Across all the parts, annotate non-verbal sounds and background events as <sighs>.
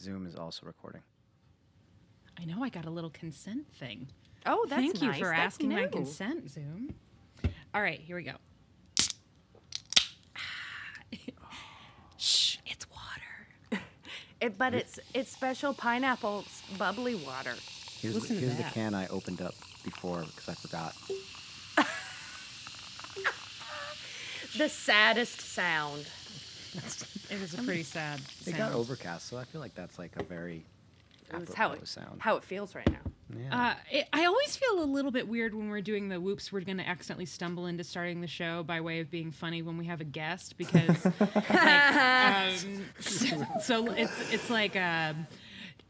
Zoom is also recording. I know I got a little consent thing. Oh, that's Thank you nice. for That's asking my new. consent, Zoom. All right, here we go. <sighs> Shh, it's water. <laughs> It, but it's it's special pineapple s- bubbly water. Here's, Listen to here's the that. can I opened up before because I forgot. <laughs> The saddest sound. It is a pretty sad It sound. got overcast, so I feel like that's like a very It was how apropos it, sound. how it feels right now. yeah. Uh, it, I always feel a little bit weird when we're doing the whoops. We're going to accidentally stumble into starting the show by way of being funny when we have a guest because, <laughs> like, um, so, so it's it's like um,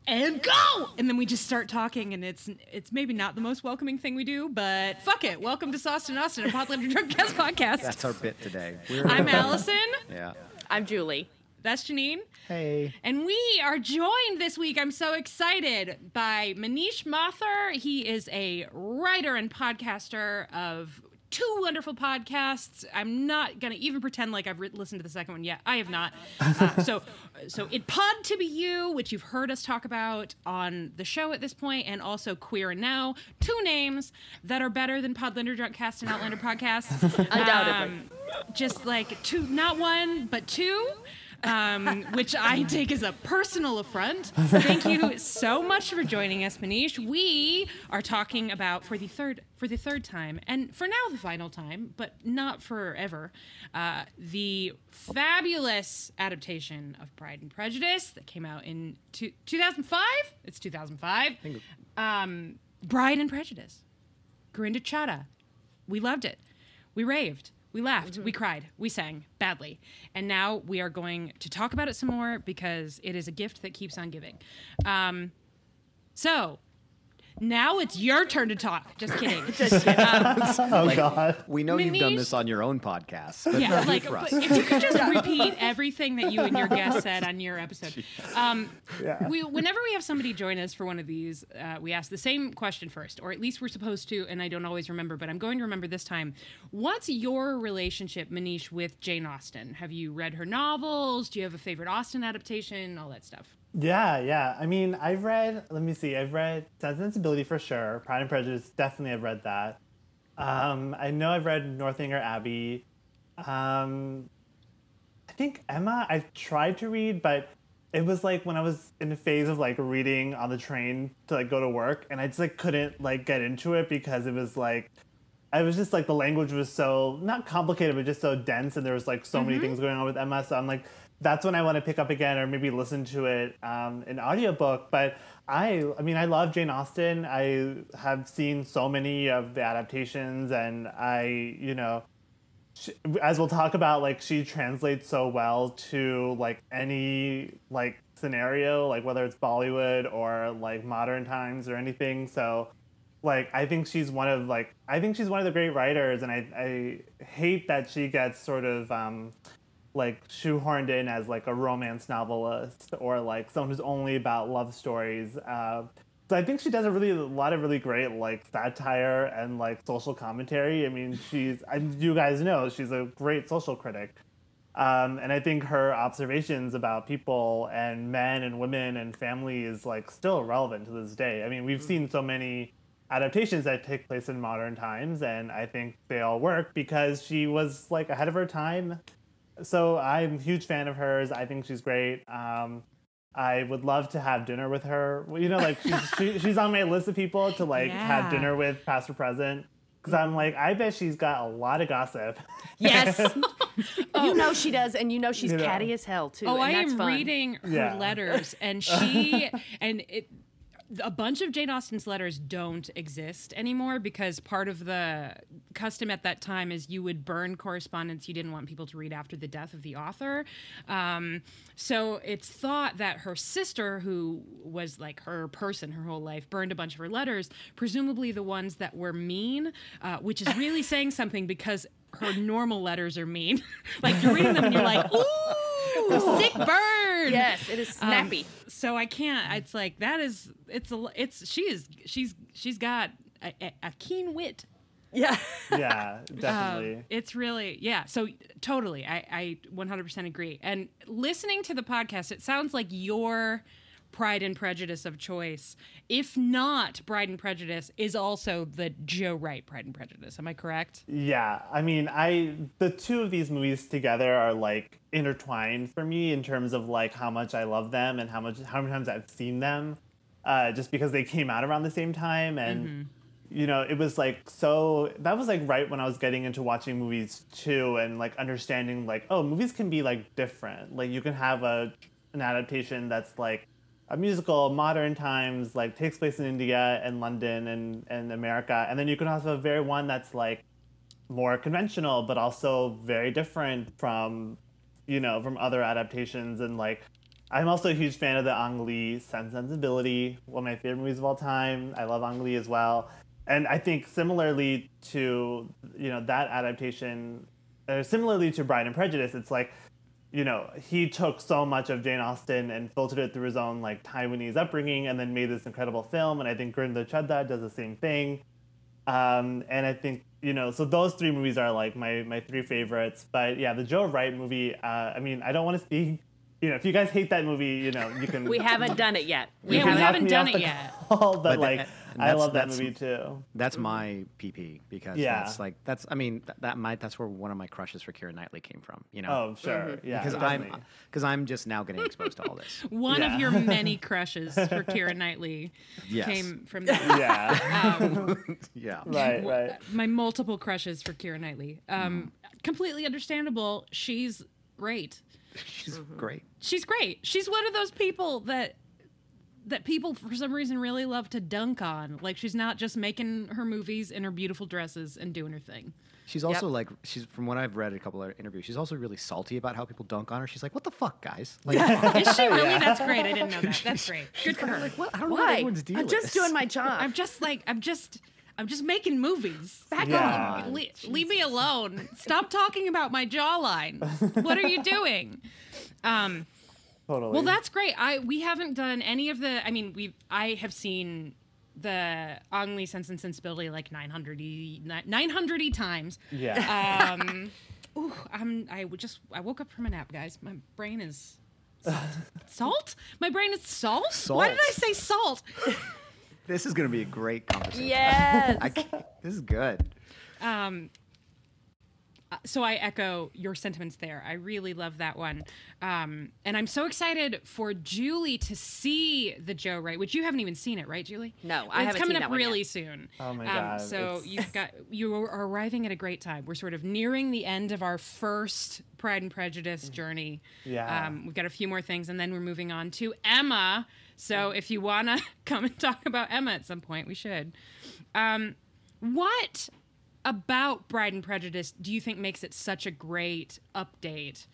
and go, and then we just start talking, and it's it's maybe not the most welcoming thing we do, but fuck it. Welcome to Sauce and Austen, a Potluck Drunk Guest podcast. that's our bit today. We're, I'm Allison. Yeah. I'm Julie. That's Janine. Hey. And we are joined this week, I'm so excited, by Manish Mathur. He is a writer and podcaster of two wonderful podcasts. I'm not going to even pretend like I've re- listened to the second one yet. I have not. Uh, <laughs> so, so it Pod to Be You, which you've heard us talk about on the show at this point, and also Queer and Now, two names that are better than Podlander Drunk Cast and Outlander Podcast. <laughs> Undoubtedly. Just like two, not one, but two. Um, which I take as a personal affront. Thank you so much for joining us, Manish. We are talking about for the third for the third time, and for now the final time, but not forever. Uh, the fabulous adaptation of Pride and Prejudice that came out in two, 2005. It's 2005. Um, Bride and Prejudice. Gurinder Chadha. We loved it. We raved. We laughed. We cried. We sang badly. And now we are going to talk about it some more because it is a gift that keeps on giving. Um, so now it's your turn to talk. Just kidding. <laughs> <laughs> Oh God. We know you've done this on your own podcast, but yeah, like for us. but if you could just repeat everything that you and your guest said on your episode. <laughs> Um, Yeah. we, whenever we have somebody join us for one of these, uh, we ask the same question first, or at least we're supposed to, and I don't always remember, but I'm going to remember this time. What's your relationship, Manish, with Jane Austen? Have you read her novels? Do you have a favorite Austen adaptation? All that stuff. Yeah, yeah. I mean, I've read. Let me see. I've read Sense and Sensibility for sure. Pride and Prejudice, definitely. I've read that. Um, I know I've read Northanger Abbey. Um, I think Emma. I've tried to read, but it was like when I was in a phase of like reading on the train to like go to work, and I just like couldn't like get into it because it was like. I was just like the language was so not complicated, but just so dense, and there was like so many things going on with Emma. So I'm like, that's when I want to pick up again, or maybe listen to it um, in audiobook. But I, I mean, I love Jane Austen. I have seen so many of the adaptations, and I, you know, she, as we'll talk about, like she translates so well to like any like scenario, like whether it's Bollywood or like modern times or anything. So like I think she's one of like I think she's one of the great writers, and I I hate that she gets sort of um, like shoehorned in as like a romance novelist or like someone who's only about love stories. Uh, so I think she does a really a lot of really great like satire and like social commentary. I mean, she's and you guys know she's a great social critic. Um, and I think her observations about people and men and women and family is like still relevant to this day. I mean, we've seen so many adaptations that take place in modern times, and I think they all work because she was like ahead of her time. So I'm a huge fan of hers. I think she's great. Um, I would love to have dinner with her. You know, like she's, she, <laughs> she's on my list of people to like Yeah. have dinner with, past or present. Because I'm like, I bet she's got a lot of gossip. Yes. <laughs> <laughs> You know she does, and you know she's You know. catty as hell too. Oh, and I that's am fun. reading her Yeah. letters, and she and it. A bunch of Jane Austen's letters don't exist anymore because part of the custom at that time is you would burn correspondence you didn't want people to read after the death of the author. Um, so it's thought that her sister, who was like her person her whole life, burned a bunch of her letters, presumably the ones that were mean, uh, which is really <laughs> saying something because her normal letters are mean. <laughs> like you're reading them and you're like, ooh, <laughs> sick bird. Yes, it is Um, snappy. so I can't. It's like that is. It's a. It's she is. She's she's got a, a, a keen wit. yeah. <laughs> yeah, Um, definitely. it's really yeah. So totally, I I 100% agree. And listening to the podcast, it sounds like your Pride and Prejudice of choice. If not, Pride and Prejudice is also the Joe Wright Pride and Prejudice. Am I correct? Yeah, I mean, I the two of these movies together are like intertwined for me in terms of like how much I love them and how much how many times I've seen them, uh, just because they came out around the same time and you know it was like so that was like right when I was getting into watching movies too and like understanding like oh movies can be like different like you can have a an adaptation that's like a musical modern times like takes place in India and London and and America. And then you can also have very one that's like more conventional but also very different from you know from other adaptations. And like i'm also a huge fan of the ang lee sense sensibility one of my favorite movies of all time. I love ang lee as well. And i think similarly to you know that adaptation uh, similarly to bride and prejudice it's like you know he took so much of jane austen and filtered it through his own like taiwanese upbringing and then made this incredible film and i think gurinder chadha does the same thing um, and I think you know, so those three movies are like my my three favorites. But yeah, the Joe Wright movie. Uh, I mean, I don't want to speak. You know, if you guys hate that movie, you know, you can. <laughs> We haven't done it yet. Yeah, we you can knock haven't done it yet. call, <laughs> but, But like, that- I love that movie too. That's my PP because Yeah. that's like that's I mean th- that might that's where one of my crushes for Keira Knightley came from. You know. Oh, sure, mm-hmm. yeah, Because I'm definitely. because I'm just now getting exposed to all this. <laughs> One Yeah. of your <laughs> many crushes for Keira Knightley Yes. came from <laughs> that. yeah, um, Yeah. right, right. My multiple crushes for Keira Knightley. Um, mm-hmm. completely understandable. She's great. She's mm-hmm. great. She's great. She's one of those people that that people for some reason really love to dunk on. Like she's not just making her movies in her beautiful dresses and doing her thing. She's also like she's from what I've read a couple of interviews. She's also really salty about how people dunk on her. She's like, "What the fuck, guys? Like, Is she really? That's great. I didn't know that. That's great. Good for her. what? I don't know what Why? everyone's deal I'm just is. doing my job. I'm just like I'm just I'm just making movies. Back Yeah. off. Le- leave me alone. Stop talking about my jawline. What are you doing? Um, Totally. well, that's great. I we haven't done any of the. I mean, we I have seen the Ang Lee Sense and Sensibility like 900 900 times. yeah. Um, <laughs> ooh, I'm I would just I woke up from a nap, guys. My brain is salt. <laughs> salt? My brain is salt? salt? Why did I say salt? <laughs> This is gonna be a great conversation. yes. I this is good. Um, so I echo your sentiments there. I really love that one, um, and I'm so excited for Julie to see the Joe Wright, which you haven't even seen it, right, Julie? No, I it's haven't It's coming seen up that one really yet. soon. Oh my Um, God, so it's- you've <laughs> got you are arriving at a great time. We're sort of nearing the end of our first Pride and Prejudice journey. Yeah. um, we've got a few more things, and then we're moving on to Emma. So if you wanna <laughs> come and talk about Emma at some point, we should. Um, what about Bride and Prejudice do you think makes it such a great update?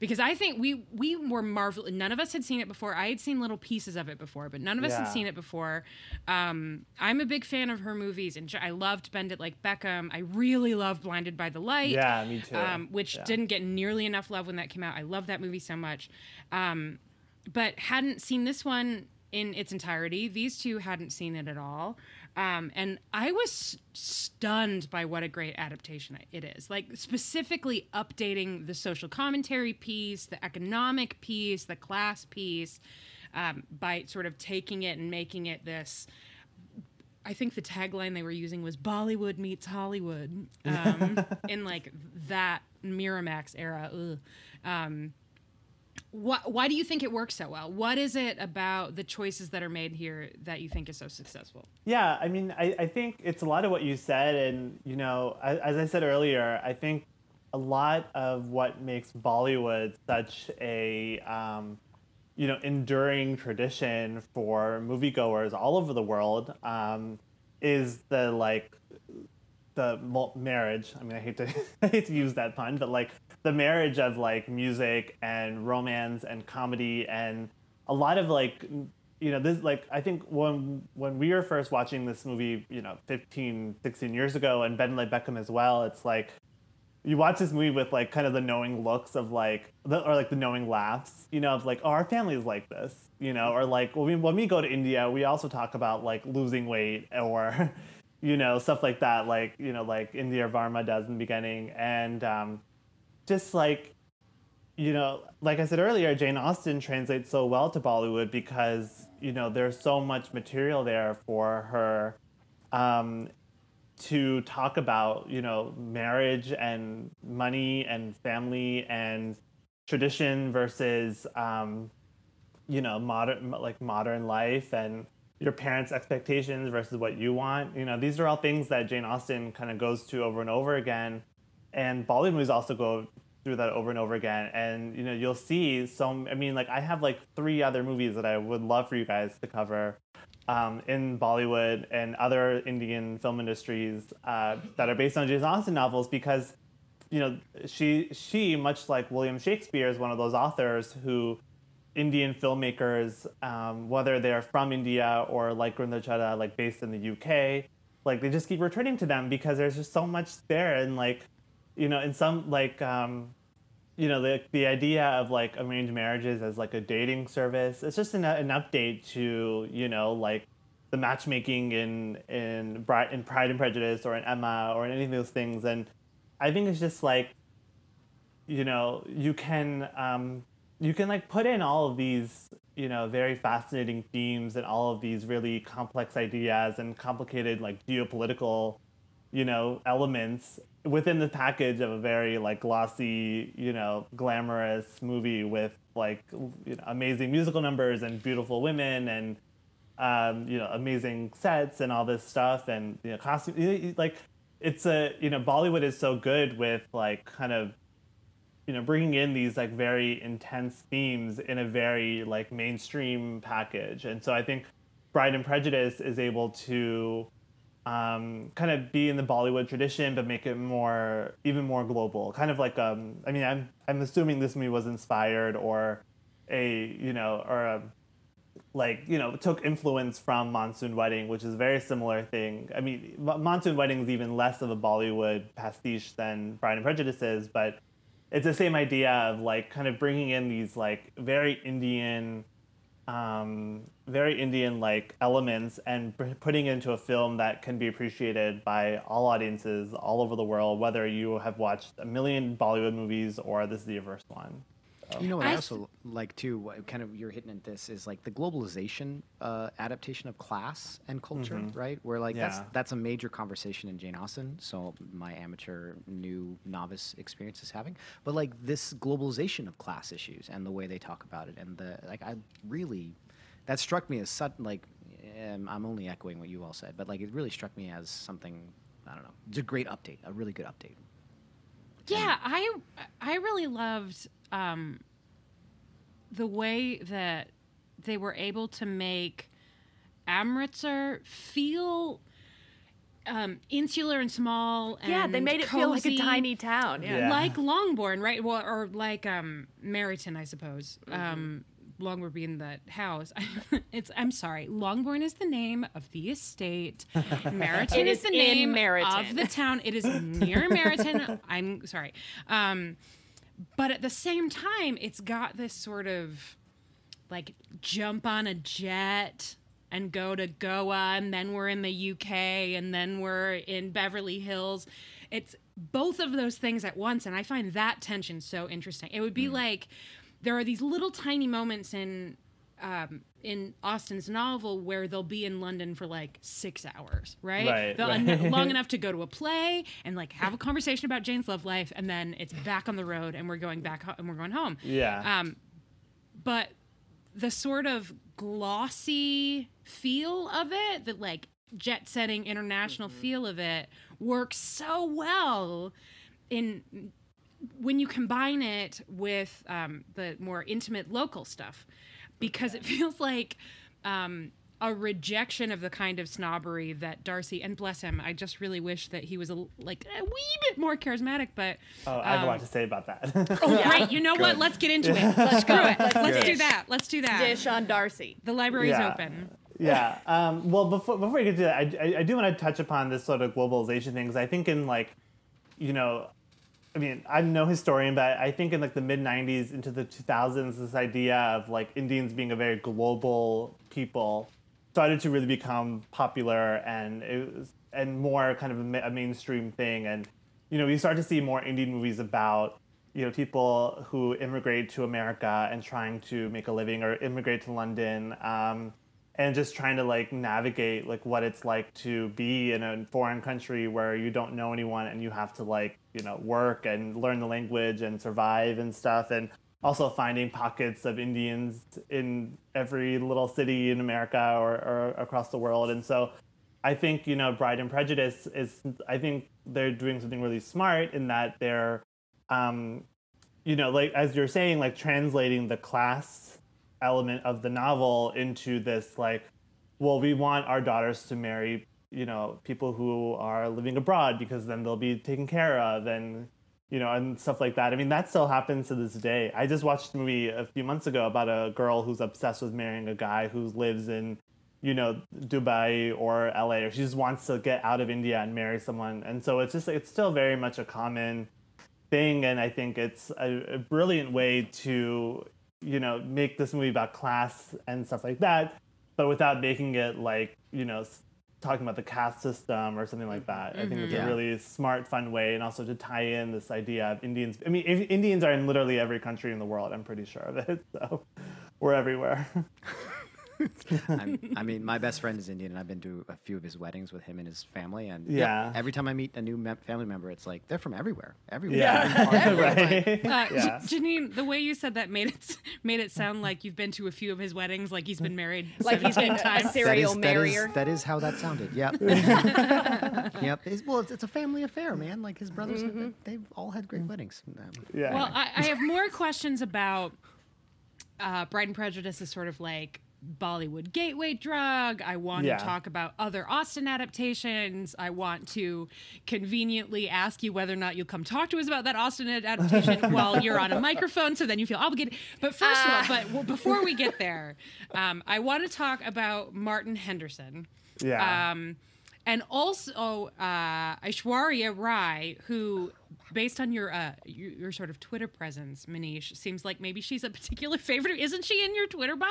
Because I think we we were marvel. None of us had seen it before. I had seen little pieces of it before, but none of us had seen it before. Um, I'm a big fan of her movies, and I loved Bend It Like Beckham. I really love Blinded by the Light. Yeah, me too. Um, which Yeah. didn't get nearly enough love when that came out. I love that movie so much, um, but hadn't seen this one in its entirety. These two hadn't seen it at all, um, and I was stunned by what a great adaptation it is. Like specifically updating the social commentary piece, the economic piece, the class piece, um, by sort of taking it and making it this. I think the tagline they were using was Bollywood meets Hollywood, um, <laughs> in like that Miramax era. Um, why, why do you think it works so well? What is it about the choices that are made here that you think is so successful? Yeah, I mean, I, I think it's a lot of what you said. And, you know, as, as I said earlier, I think a lot of what makes Bollywood such a, um, you know, enduring tradition for moviegoers all over the world um, is the, like, the marriage. I mean, I hate to <laughs> I hate to use that pun, but like the marriage of like music and romance and comedy and a lot of like you know this like I think when when we were first watching this movie, you know, 15, 16 years ago and Ben Like Beckham as well, it's like you watch this movie with like kind of the knowing looks of like the, or like the knowing laughs, you know, of like, oh, our family is like this, you know, or like when we when we go to India, we also talk about like losing weight or, <laughs> you know, stuff like that, like you know, like India Varma does in the beginning, and um, just like, you know, like I said earlier, Jane Austen translates so well to Bollywood because you know there's so much material there for her um, to talk about, you know, marriage and money and family and tradition versus, um, you know, modern like modern life and your parents' expectations versus what you want. You know, these are all things that Jane Austen kind of goes to over and over again, and Bollywood movies also go through that over and over again. And you know, you'll see some. I mean, like I have like three other movies that I would love for you guys to cover um, in Bollywood and other Indian film industries uh, that are based on Jane Austen novels because you know she she much like William Shakespeare is one of those authors who Indian filmmakers, um, whether they're from India or like Chadha, like based in the UK, like they just keep returning to them because there's just so much there and like you know in some like um, you know the the idea of like arranged marriages as like a dating service it's just an, an update to you know like the matchmaking in in Bride in Pride and Prejudice or in Emma or in any of those things. And I think it's just like you know you can um, you can like put in all of these you know very fascinating themes and all of these really complex ideas and complicated like geopolitical you know elements within the package of a very like glossy you know glamorous movie with like you know, amazing musical numbers and beautiful women and um, you know amazing sets and all this stuff and you know costume like it's a you know bollywood is so good with like kind of you know bringing in these like very intense themes in a very like mainstream package. And so i think bride and prejudice is able to um, kind of be in the Bollywood tradition, but make it more, even more global. Kind of like, um, I mean, I'm I'm assuming this movie was inspired or a, you know, or a, like you know took influence from Monsoon Wedding, which is a very similar thing. I mean, Monsoon Wedding is even less of a Bollywood pastiche than Pride and Prejudice is, but it's the same idea of like kind of bringing in these like very Indian um, very Indian like elements and putting into a film that can be appreciated by all audiences all over the world, whether you have watched a million Bollywood movies or this is your first one. You know what I, I also like too, what kind of you're hitting at this is like the globalization uh, adaptation of class and culture, mm-hmm. right? Where like yeah. that's that's a major conversation in Jane Austen. So my amateur, new novice experience is having, but like this globalization of class issues and the way they talk about it, and the like, I really that struck me as sudden like. Um, I'm only echoing what you all said, but like it really struck me as something I don't know. It's a great update, a really good update. Yeah, I I really loved um, the way that they were able to make Amritsar feel um, insular and small. And yeah, they made it cozy, feel like a tiny town. Yeah, yeah. like Longbourn, right? Well, or like um, Meryton, I suppose. Mm-hmm. Um, Longbourn being the house. <laughs> it's I'm sorry. Longbourn is the name of the estate. <laughs> Meryton is, is the name of the town. It is near <laughs> Meryton. I'm sorry. Um, but at the same time, it's got this sort of like jump on a jet and go to Goa, and then we're in the UK, and then we're in Beverly Hills. It's both of those things at once, and I find that tension so interesting. It would be mm. like there are these little tiny moments in um, in Austen's novel where they'll be in London for like six hours, right? Right, right. En- long <laughs> enough to go to a play and like have a conversation about Jane's love life, and then it's back on the road, and we're going back ho- and we're going home. Yeah. Um, but the sort of glossy feel of it, the like jet setting international mm-hmm. feel of it, works so well in when you combine it with um, the more intimate local stuff because it <laughs> feels like um, a rejection of the kind of snobbery that Darcy and bless him, I just really wish that he was a like a wee bit more charismatic. But oh, I have um, a lot to say about that. <laughs> oh, yeah. great! You know Good. what? Let's get into it. <laughs> Let's screw it. Let's do that. Let's do that. Dish on Darcy. The library's yeah. open. yeah. Um, well, before before we get to that, I, I, I do want to touch upon this sort of globalization thing because I think in like, you know, I mean, I'm no historian, but I think in like the mid '90s into the 2000s, this idea of like Indians being a very global people started to really become popular, and it was and more kind of a, a mainstream thing. And you know, you start to see more Indian movies about you know people who immigrate to America and trying to make a living or immigrate to London. Um, and just trying to like navigate like what it's like to be in a foreign country where you don't know anyone and you have to like you know work and learn the language and survive and stuff and also finding pockets of Indians in every little city in America or, or across the world and so I think you know Bride and Prejudice is I think they're doing something really smart in that they're um, you know like as you're saying like translating the class element of the novel into this like well we want our daughters to marry you know people who are living abroad because then they'll be taken care of and you know and stuff like that. I mean that still happens to this day. I just watched a movie a few months ago about a girl who's obsessed with marrying a guy who lives in you know dubai or la or she just wants to get out of india and marry someone. And so it's just it's still very much a common thing and i think it's a, a brilliant way to you know, make this movie about class and stuff like that, but without making it like, you know, talking about the caste system or something like that. Mm-hmm. I think it's yeah. a really smart, fun way, and also to tie in this idea of Indians. I mean, Indians are in literally every country in the world. I'm pretty sure of it. <laughs> So we're everywhere. <laughs> <laughs> i mean, my best friend is Indian, and I've been to a few of his weddings with him and his family. And yeah, every time I meet a new me- family member, it's like they're from everywhere, everywhere. Yeah, <laughs> right. Uh, yeah. Janine, the way you said that made it <laughs> made it sound like you've been to a few of his weddings, like he's been married, like he's been a serial that is, marrier. That is, that is how that sounded. Yep. yep. It's, well, it's, it's, a family affair, man. Like his brothers, mm-hmm. have, they've all had great weddings. Um, yeah. Well, I, I, have more questions about uh, Bride and Prejudice is sort of like Bollywood gateway drug. I want yeah. to talk about other Austen adaptations. I want to conveniently ask you whether or not you'll come talk to us about that Austen adaptation <laughs> while you're on a microphone, so then you feel obligated. But first uh. of all, but before we get there, um, I want to talk about Martin Henderson. Yeah. Um, and also uh, Aishwarya Rai, who, based on your, uh, your, your sort of Twitter presence, Manish, seems like maybe she's a particular favorite. Isn't she in your Twitter bio?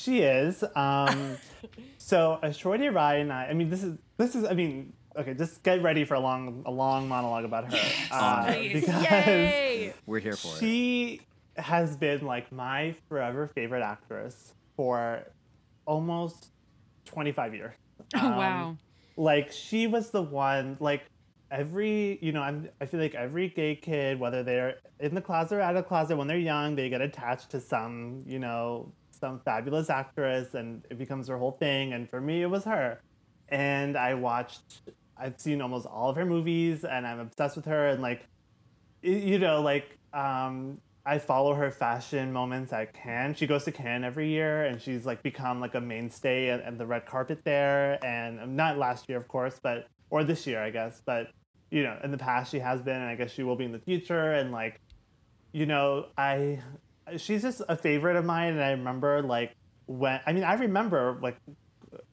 She is. Um, <laughs> so Aishwarya Rai and I. I mean, this is this is. I mean, okay, just get ready for a long a long monologue about her uh, because Yay! we're here for she it. She has been like my forever favorite actress for almost 25 years. Oh um, wow! Like she was the one. Like every you know I'm, i feel like every gay kid whether they're in the closet or out of the closet when they're young they get attached to some you know some fabulous actress and it becomes her whole thing. And for me, it was her. And I watched, I've seen almost all of her movies and I'm obsessed with her. And like, you know, like, um, I follow her fashion moments at Cannes. She goes to Cannes every year, and she's like become like a mainstay at, the red carpet there. And not last year, of course, but or this year, I guess. But you know, in the past, she has been, and I guess she will be in the future. And like, you know, I she's just a favorite of mine, and I remember like when I mean I remember like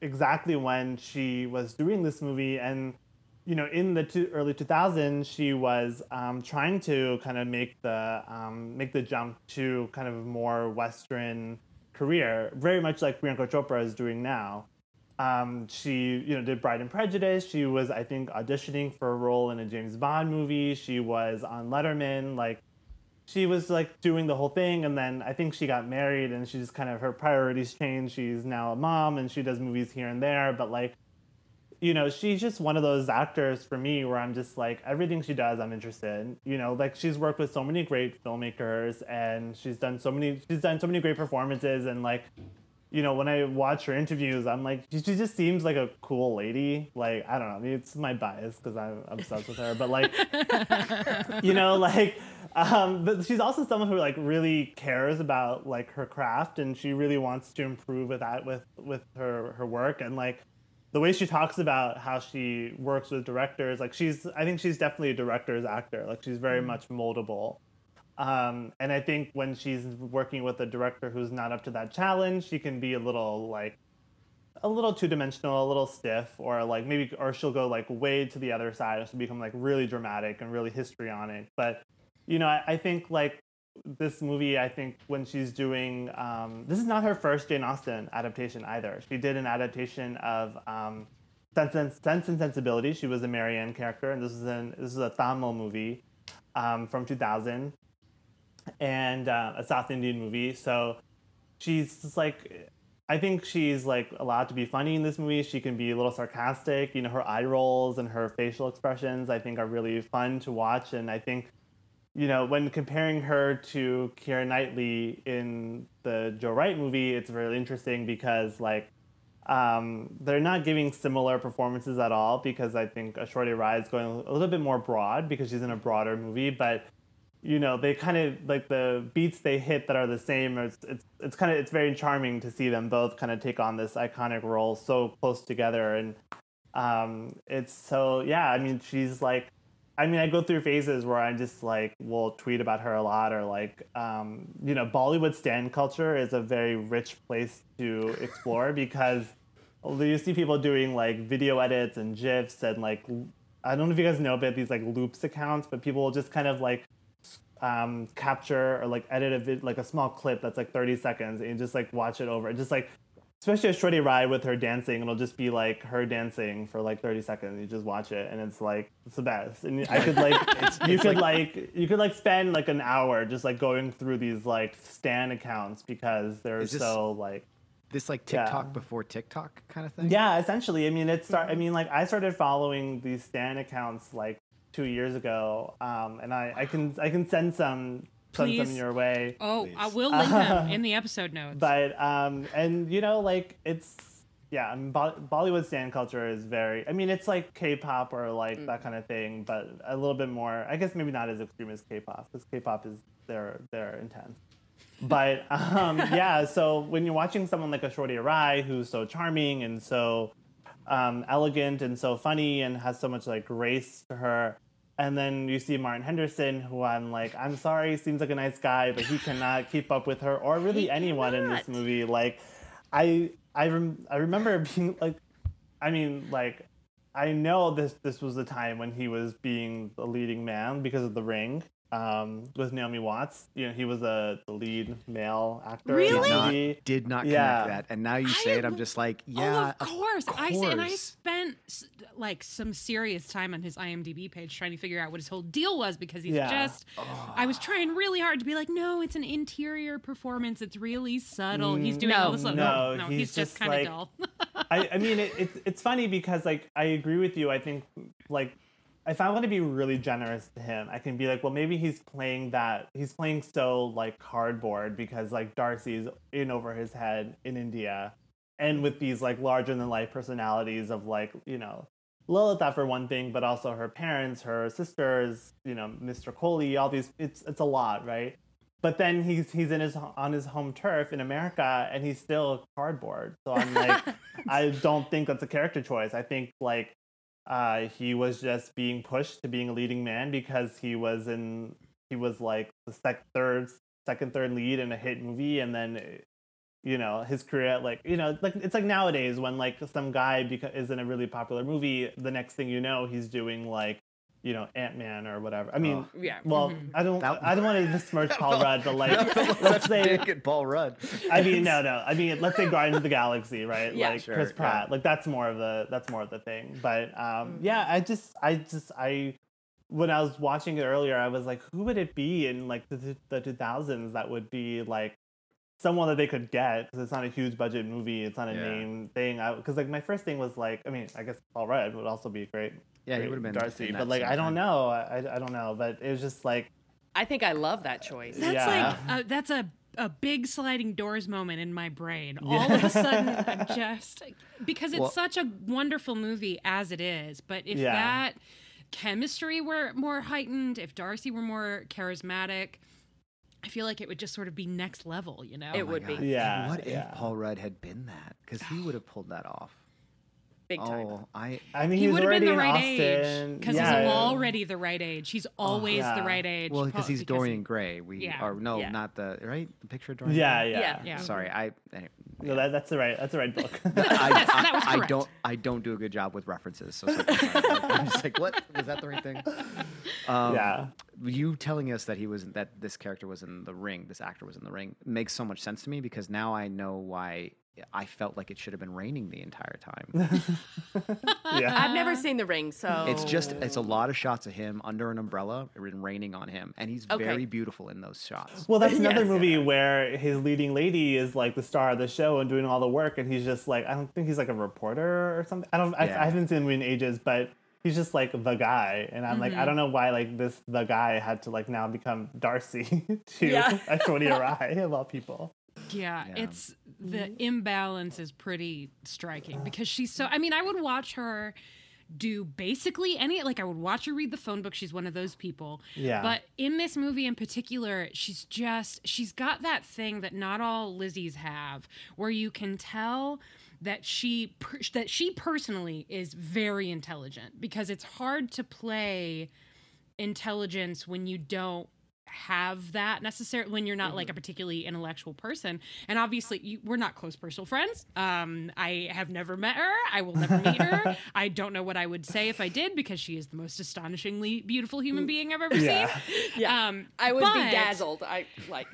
exactly when she was doing this movie and you know in the two, early 2000s she was um, trying to kind of make the um, make the jump to kind of more western career very much like priyanka chopra is doing now. Um, she you know did bride and prejudice. She was i think auditioning for a role in a james bond movie. She was on letterman like she was like doing the whole thing and then i think she got married and she's kind of her priorities changed. She's now a mom and she does movies here and there but like you know she's just one of those actors for me where i'm just like everything she does i'm interested in. You know like she's worked with so many great filmmakers and she's done so many she's done so many great performances and like you know, when I watch her interviews, I'm like, she just seems like a cool lady. Like, I don't know, I mean, it's my bias because I'm obsessed with her, but like, <laughs> you know, like, um, but she's also someone who like really cares about like her craft and she really wants to improve with that with with her her work and like the way she talks about how she works with directors, like she's, I think she's definitely a director's actor. Like she's very mm. much moldable. Um, and I think when she's working with a director who's not up to that challenge, she can be a little like a little two dimensional, a little stiff, or like maybe, or she'll go like way to the other side and she'll become like really dramatic and really histrionic. But you know, I, I think like this movie, I think when she's doing, um, this is not her first Jane Austen adaptation either. She did an adaptation of um, Sense, and, Sense and Sensibility. She was a Marianne character, and this is an this is a Tamil movie um, from 2000, and uh, a South Indian movie. So she's just like, I think she's like allowed to be funny in this movie. She can be a little sarcastic. You know, her eye rolls and her facial expressions, I think, are really fun to watch. And I think, you know, when comparing her to Keira Knightley in the Joe Wright movie, it's really interesting because like um, they're not giving similar performances at all because I think Aishwarya Rai is going a little bit more broad because she's in a broader movie, but you know they kind of like the beats they hit that are the same it's it's, it's kind of it's very charming to see them both kind of take on this iconic role so close together. And um it's so yeah i mean she's like i mean i go through phases where i just like will tweet about her a lot or like um you know bollywood stan culture is a very rich place to explore because you see people doing like video edits and gifs and like i don't know if you guys know about these like loops accounts but people will just kind of like um, capture or like edit a vid- like a small clip that's like 30 seconds and just like watch it over. Just like especially Aishwarya Rai with her dancing, it'll just be like her dancing for like 30 seconds. You just watch it and it's like it's the best. And I could like <laughs> it's, you it's could like, like, you could like spend like an hour just like going through these like Stan accounts because they're this, so like this like TikTok yeah. before TikTok kind of thing. Yeah, essentially. I mean, it start. I mean, like I started following these Stan accounts like two years ago, um, and I, I can I can send some send some your way. Oh, Please. I will link them <laughs> in the episode notes. But um, and you know, like it's yeah, I mean, Bollywood stan culture is very. I mean, it's like K-pop or like mm. that kind of thing, but a little bit more. I guess maybe not as extreme as K-pop because K-pop is they're they're intense. But um, <laughs> yeah, so when you're watching someone like Aishwarya Rai who's so charming and so um, elegant and so funny and has so much like grace to her, and then you see Martin Henderson, who I'm like, I'm sorry, seems like a nice guy, but he cannot keep up with her, or really he anyone cannot. in this movie. Like, I I rem- I remember <laughs> being like, I mean, like, I know this this was the time when he was being the leading man because of The Ring, um, with Naomi Watts. You know, he was a the lead male actor. Really? Did not, did not connect that. And now you say I, it, I'm just like, yeah, oh, of course. Of course. I and I spent like some serious time on his IMDb page trying to figure out what his whole deal was because he's yeah. just. Oh. I was trying really hard to be like, no, it's an interior performance. It's really subtle. he's doing no, all this. No, no, no he's, he's just, just kind of like, dull. I, I mean, it, it's it's funny because like I agree with you. I think like if I want to be really generous to him, I can be like, well, maybe he's playing that. He's playing so like cardboard because like Darcy's in over his head in India, and with these like larger than life personalities of like you know Lalita for one thing, but also her parents, her sisters, you know, Mr. Kohli, all these. It's it's a lot, right? But then he's he's in his on his home turf in America, and he's still cardboard. So I'm like, <laughs> I don't think that's a character choice. I think like uh, he was just being pushed to being a leading man because he was in he was like the sec- third second third lead in a hit movie. And then you know his career like you know like it's like nowadays when like some guy beca- is in a really popular movie the next thing you know he's doing like you know Ant Man or whatever. I mean, oh, yeah. Well, mm-hmm. I don't. That, I don't want to besmirch Paul Rudd, but like, let's <laughs> say Paul Rudd. I mean, no, no. I mean, let's say Guardians of the Galaxy, right? Yeah, like sure, Chris Pratt. Yeah. Like that's more of the that's more of the thing. But um, mm-hmm. yeah, I just, I just, I when I was watching it earlier, I was like, who would it be in like the the two thousands that would be like someone that they could get because it's not a huge budget movie. It's not a yeah. name thing. Because like my first thing was like, I mean, I guess Paul Rudd would also be great. Yeah, great he would have been Darcy, but like I don't know. I, I don't know. But it was just like. I think I love that choice. That's yeah. like uh, that's a a big sliding doors moment in my brain. All yeah. of a sudden, <laughs> I'm just because it's well, such a wonderful movie as it is. But if yeah. that chemistry were more heightened, if Darcy were more charismatic, I feel like it would just sort of be next level, you know? It oh would God. be. Yeah. And what yeah. if Paul Rudd had been that? Because he would have pulled that off. Big time. Oh, I. I mean, he would have been the right age because yeah. he's already the right age. He's oh, always oh, yeah. the right age. Well, because he's Dorian Gray. We yeah. are no, not the right the picture of Dorian. Yeah, Gray? yeah, yeah. Sorry, I. Anyway, no, that, that's the right. That's the right book. <laughs> <laughs> I, I, I, don't. I don't do a good job with references. So <laughs> I'm just like, what was that the right thing? Um, yeah. You telling us that he was that this character was in the ring, this actor was in the ring, makes so much sense to me because now I know why I felt like it should have been raining the entire time. <laughs> yeah. I've never seen The Ring, so It's just it's a lot of shots of him under an umbrella and raining on him, and he's Okay. very beautiful in those shots. Well, that's another Yes. movie where his leading lady is like the star of the show and doing all the work, and he's just like I don't think he's like a reporter or something. I don't. I, Yeah. I haven't seen the movie in ages, but he's just like the guy, and I'm like I mm-hmm. don't know why like this the guy had to like now become Darcy <laughs> to Yeah. <laughs> Aishwarya Rai of all people. Yeah, Yeah. it's the mm-hmm. imbalance is pretty striking because she's so. I mean, I would watch her do basically any like I would watch her read the phone book. She's one of those people. Yeah. But in this movie in particular, she's just she's got that thing that not all Lizzies have, where you can tell that she per- that she personally is very intelligent because it's hard to play intelligence when you don't have that necessarily when you're not like a particularly intellectual person and obviously you, we're not close personal friends um i have never met her i will never meet her <laughs> i don't know what i would say if i did because she is the most astonishingly beautiful human being i've ever Yeah. seen <laughs> yeah, um I would but- be dazzled. I like.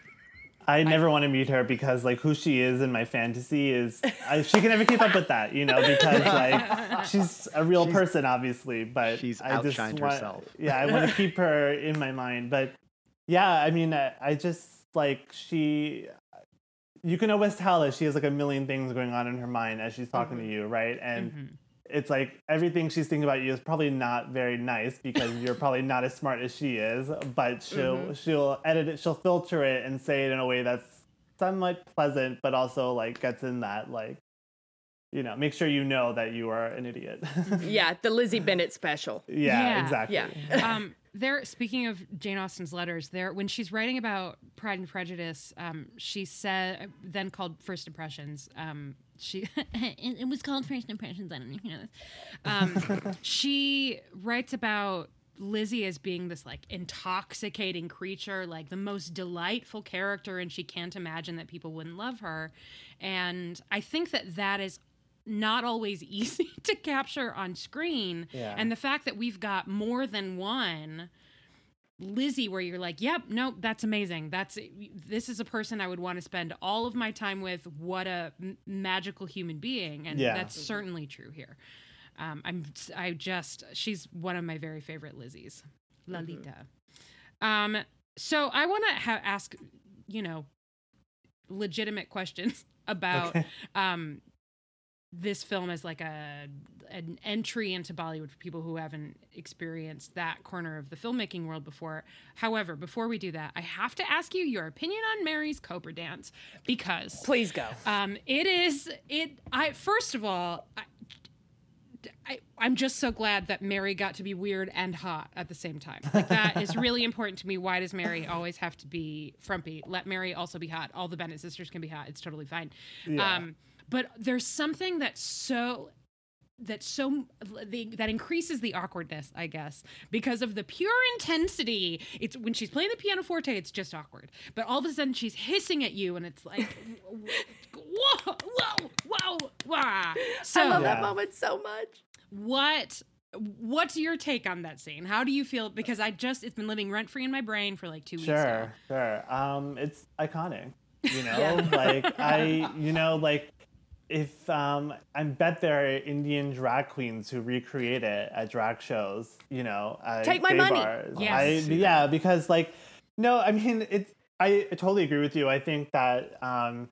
I never want to meet her because like who she is in my fantasy is I, she can never keep up with that, you know, because like <laughs> she's a real person obviously, but She's I just outshined want, herself. Yeah, I want to keep her in my mind, but yeah, I mean, I, I just like she. You can always tell that she has like a million things going on in her mind as she's talking to you, right? And Mhm. it's like everything she's thinking about you is probably not very nice because you're probably not as smart as she is but she'll she'll edit it she'll filter it and say it in a way that's somewhat pleasant but also like gets in that like you know make sure you know that you are an idiot Yeah, the Lizzie Bennet special. <laughs> yeah, Yeah. exactly Yeah. <laughs> um there speaking of jane austen's letters there when she's writing about pride and prejudice um she said then called first impressions um she <laughs> it, it was called first impressions i don't know if you know this um <laughs> she writes about Lizzie as being this like intoxicating creature, like the most delightful character, and she can't imagine that people wouldn't love her. And I think that that is not always <laughs> easy to capture on screen. Yeah. And the fact that we've got more than one Lizzie where you're like, "Yep, no, that's amazing. That's this is a person I would want to spend all of my time with. What a m- magical human being." And Yeah. that's certainly true here. Um, I'm I just she's one of my very favorite Lizzies, Lalita. Um, so I want to ha- ask, you know, legitimate questions <laughs> about Okay. um this film as like a an entry into Bollywood for people who haven't experienced that corner of the filmmaking world before. However, before we do that, I have to ask you your opinion on Mary's Cobra dance because Please go. um, it is it. I first of all, I, I, I'm just so glad that Mary got to be weird and hot at the same time. Like that is <laughs> really important to me. Why does Mary always have to be frumpy? Let Mary also be hot. All the Bennet sisters can be hot. It's totally fine. Yeah. Um, but there's something that's so that so the, that increases the awkwardness, I guess, because of the pure intensity. It's when she's playing the pianoforte, it's just awkward. But all of a sudden, she's hissing at you, and it's like, <laughs> whoa, whoa, whoa, wah. So, I love Yeah. that moment so much. what? What's your take on that scene? How do you feel? Because I just it's been living rent free in my brain for like two weeks. Sure, sure. Um, it's iconic. You <laughs> know, Yeah. like I, you know, like if um, I bet there are Indian drag queens who recreate it at drag shows. You know, at Take my money. Bars. Yes. I, yeah, because like, no, I mean, it's. I totally agree with you. I think that um,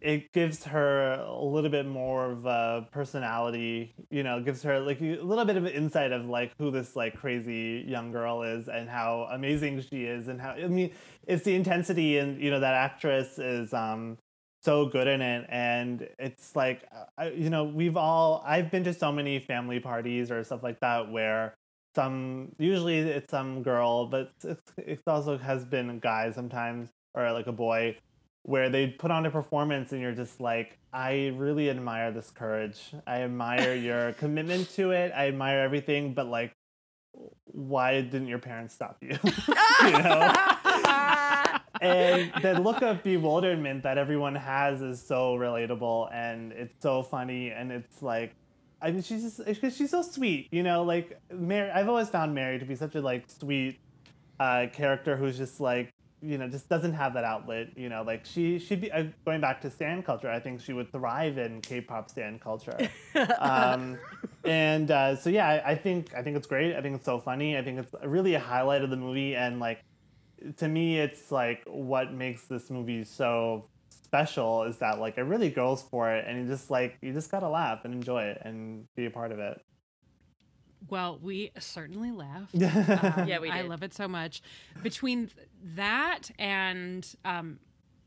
it gives her a little bit more of a personality you know gives her like a little bit of an insight of like who this like crazy young girl is and how amazing she is and how i mean it's the intensity and you know that actress is um so good in it and it's like uh, I, you know we've all i've been to so many family parties or stuff like that where some usually it's some girl but it's, it also has been a guy sometimes or like a boy where they put on a performance and you're just like i really admire this courage. I admire <laughs> your commitment to it. I admire everything but like why didn't your parents stop you? <laughs> You know <laughs> and the look of bewilderment that everyone has is so relatable and it's so funny and it's like I mean she's just because she's so sweet, you know, like Mary I've always found Mary to be such a like sweet uh character who's just like you know just doesn't have that outlet. You know, like she she'd be uh, going back to stan culture. I think she would thrive in K-pop stan culture. <laughs> um, and uh, so yeah, I, I think I think it's great. I think it's so funny. I think it's really a highlight of the movie, and like to me, it's like what makes this movie so special is that like it really goes for it, and you just like you just gotta laugh and enjoy it and be a part of it. Well, we certainly laughed. Yeah. <laughs> Yeah, we I love it so much. Between that and um,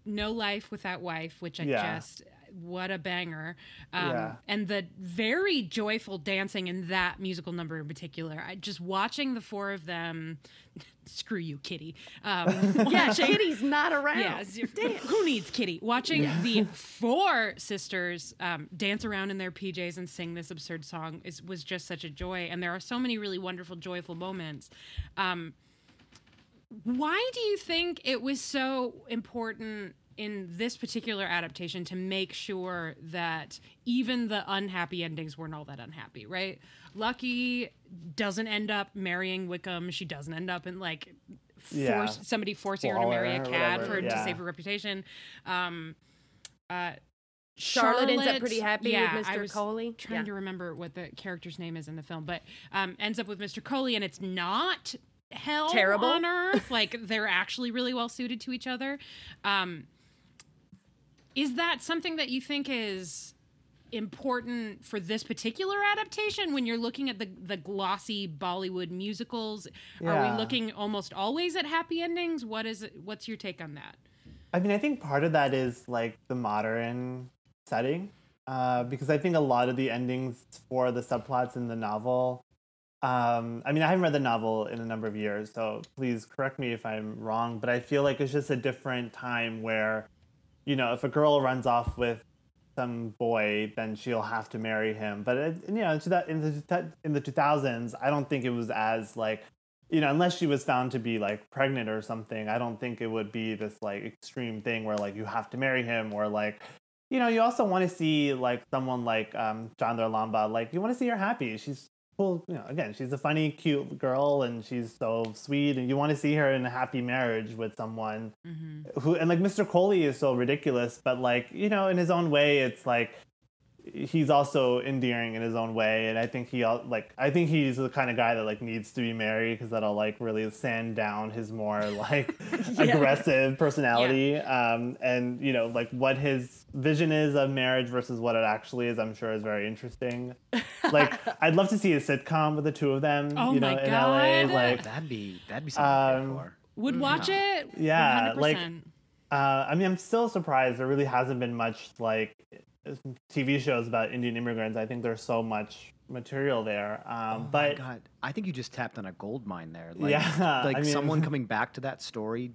No Life Without Wife, which I Yeah. just what a banger, um, Yeah. and the very joyful dancing in that musical number in particular. I just watching the four of them. <laughs> Screw you, Kitty. Um, <laughs> Yeah, Kitty's not <laughs> around. yeah, who needs Kitty? Watching the four sisters um, dance around in their PJs and sing this absurd song is, was just such a joy. And there are so many really wonderful, joyful moments. Um, why do you think it was so important in this particular adaptation to make sure that even the unhappy endings weren't all that unhappy, right? Lakhi doesn't end up marrying Wickham. She doesn't end up in like Yeah. somebody forcing her to marry a Waller or cat whatever, for to save her reputation. Um, uh, Charlotte ends up pretty happy with yeah, I Mr. was Kohli. Trying Yeah. to remember what the character's name is in the film, but um, ends up with Mr. Kohli, and it's not hell Terrible. on earth. like they're actually really well suited to each other. Um, is that something that you think is important for this particular adaptation when you're looking at the the glossy Bollywood musicals? Are we looking almost always at happy endings? What is it, what's your take on that? I mean, I think part of that is like the modern setting, uh, because I think a lot of the endings for the subplots in the novel. Um, I mean, I haven't read the novel in a number of years, so please correct me if I'm wrong. But I feel like it's just a different time where, you know, if a girl runs off with some boy, then she'll have to marry him. But it, you know, in the- in the the 2000s, I don't think it was as like you know, unless she was found to be like pregnant or something, I don't think it would be this like extreme thing where like you have to marry him or like, you know, you also want to see like someone like um Chandra Lamba, like you want to see her happy. She's cool, you know, again, she's a funny, cute girl and she's so sweet and you want to see her in a happy marriage with someone who and like Mr. Kohli is so ridiculous, but like, you know, in his own way, it's like he's also endearing in his own way and i think he like i think he's the kind of guy that like needs to be married because that'll like really sand down his more like <laughs> aggressive personality. Um and you know like what his vision is of marriage versus what it actually is i'm sure is very interesting <laughs> like i'd love to see a sitcom with the two of them Oh you know my in God. la like That'd be that'd be something to Um, for. Would watch it? Yeah, like- 100%. Uh, I mean, I'm still surprised. There really hasn't been much like TV shows about Indian immigrants. I think there's so much material there. Um, Oh my but God, I think you just tapped on a gold mine there. Like, Yeah, like I mean- someone <laughs> coming back to that story,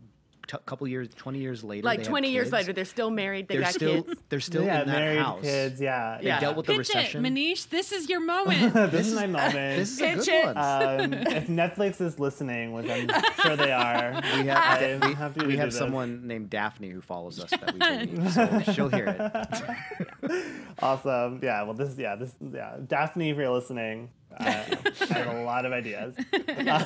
a couple years, twenty years later. Like they have 20 years kids. later, they're still married. They they're got still kids. they're still yeah, in that married house. kids. Yeah, They Yeah. dealt with the Pitch recession. it, Manish. This is your <laughs> moment. this is my moment. <laughs> This is a Pitch good it. one. um, <laughs> if Netflix is listening, which I'm sure they are, we have, I'm we, happy we do have this. someone named Daphne who follows us that we believe, so she'll hear it. awesome. Yeah. Well, this. Yeah. This. Yeah. Daphne, if you're listening, uh, I have a lot of ideas.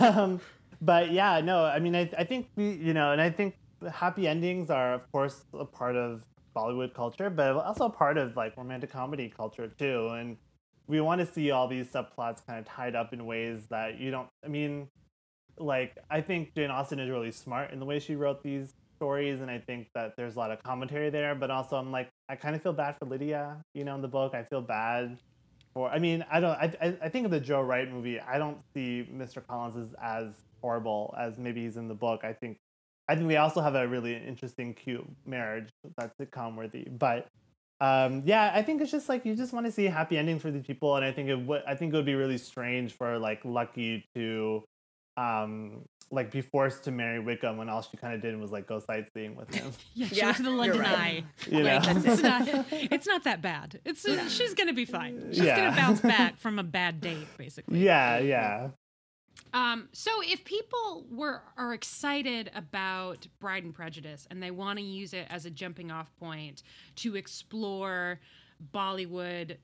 Um, but yeah, no. I mean, I, I think you know, and I think happy endings are, of course, a part of Bollywood culture, but also a part of like romantic comedy culture too. And we want to see all these subplots kind of tied up in ways that you don't. I mean, like I think Jane Austen is really smart in the way she wrote these stories, and I think that there's a lot of commentary there. But also, I'm like, I kind of feel bad for Lydia. You know, in the book, I feel bad I mean, I don't. I I, I think of the Joe Wright movie. I don't see Mr. Collins as as horrible as maybe he's in the book. I think. I think we also have a really interesting, cute marriage that's sitcom worthy. But um, yeah, I think it's just like you just want to see happy endings for these people, and I think it would. I think it would be really strange for like Lakhi to um like be forced to marry Wickham when all she kind of did was like go sightseeing with him. <laughs> Yeah, she Yeah, went to the London right. Eye. <laughs> You know? Like, it's, <laughs> not, it's not that bad. It's she's gonna be fine. She's Yeah. gonna bounce back from a bad date, basically. yeah, yeah. Um, so if people were are excited about Bride and Prejudice and they want to use it as a jumping off point to explore Bollywood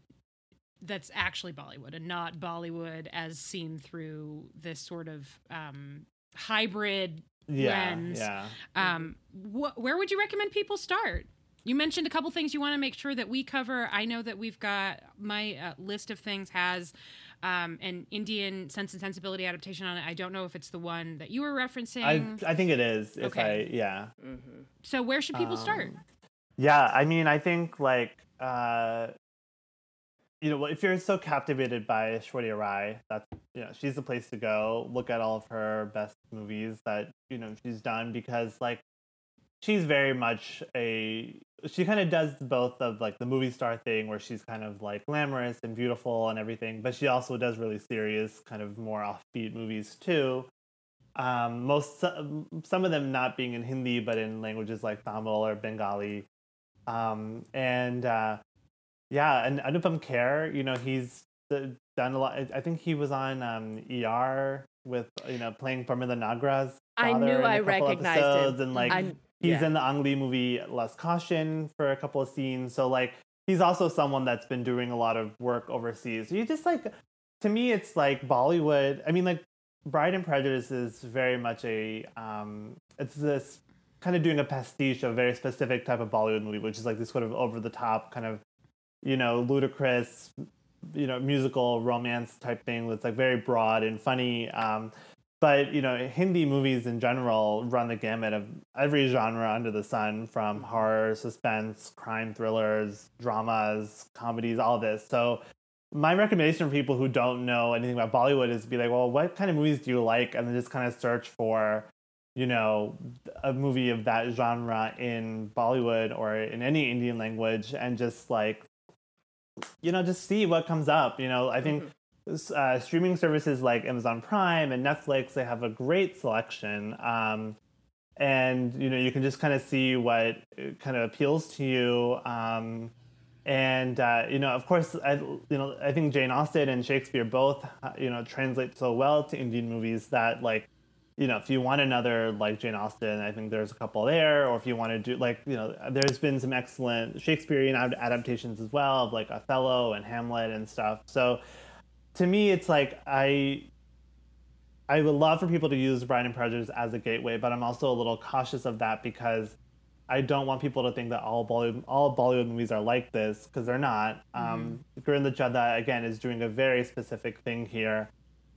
that's actually Bollywood and not Bollywood as seen through this sort of um, hybrid Yeah, lens. yeah. Um, wh- where would you recommend people start? You mentioned a couple things you want to make sure that we cover. I know that we've got my uh, list of things has um, an Indian Sense and Sensibility adaptation on it. I don't know if it's the one that you were referencing. I I think it is. If Okay. I yeah. so where should people start? Um, Yeah, I mean, I think like uh, you know, if you're so captivated by Aishwarya Rai, that's you know, she's the place to go. Look at all of her best movies that you know she's done because like she's very much a she kind of does both of like the movie star thing where she's kind of like glamorous and beautiful and everything, but she also does really serious, kind of more offbeat movies too. Um, most some of them not being in Hindi, but in languages like Tamil or Bengali. Um, and uh, yeah, and Anupam Kher, you know, he's done a lot. I think he was on um, ER with you know playing Parminder Nagra's I knew I recognized him. episodes, and like I- he's yeah. in the Ang Lee movie Lust Caution for a couple of scenes. So like he's also someone that's been doing a lot of work overseas. So you just like to me it's like Bollywood. I mean like Bride and Prejudice is very much a um it's this kind of doing a pastiche of a very specific type of Bollywood movie, which is like this sort of over the top kind of you know ludicrous you know musical romance type thing that's like very broad and funny um but you know hindi movies in general run the gamut of every genre under the sun from horror suspense crime thrillers dramas comedies all this. So my recommendation for people who don't know anything about bollywood is to be like well what kind of movies do you like? And then just kind of search for you know a movie of that genre in bollywood or in any indian language and just like you know just see what comes up you know i think uh, streaming services like Amazon Prime and Netflix, they have a great selection. Um, and you know you can just kind of see what kind of appeals to you. Um, and uh, you know, of course, I you know I think Jane Austen and Shakespeare both uh, you know translate so well to Indian movies that like you know if you want another like Jane Austen, I think there's a couple there. Or if you want to do like you know, there's been some excellent Shakespearean adaptations as well of like Othello and Hamlet and stuff. So to me it's like i i would love for people to use bride and prejudice as a gateway but i'm also a little cautious of that because i don't want people to think that all bollywood all bollywood movies are like this because they're not um Gurinder Chadha, again is doing a very specific thing here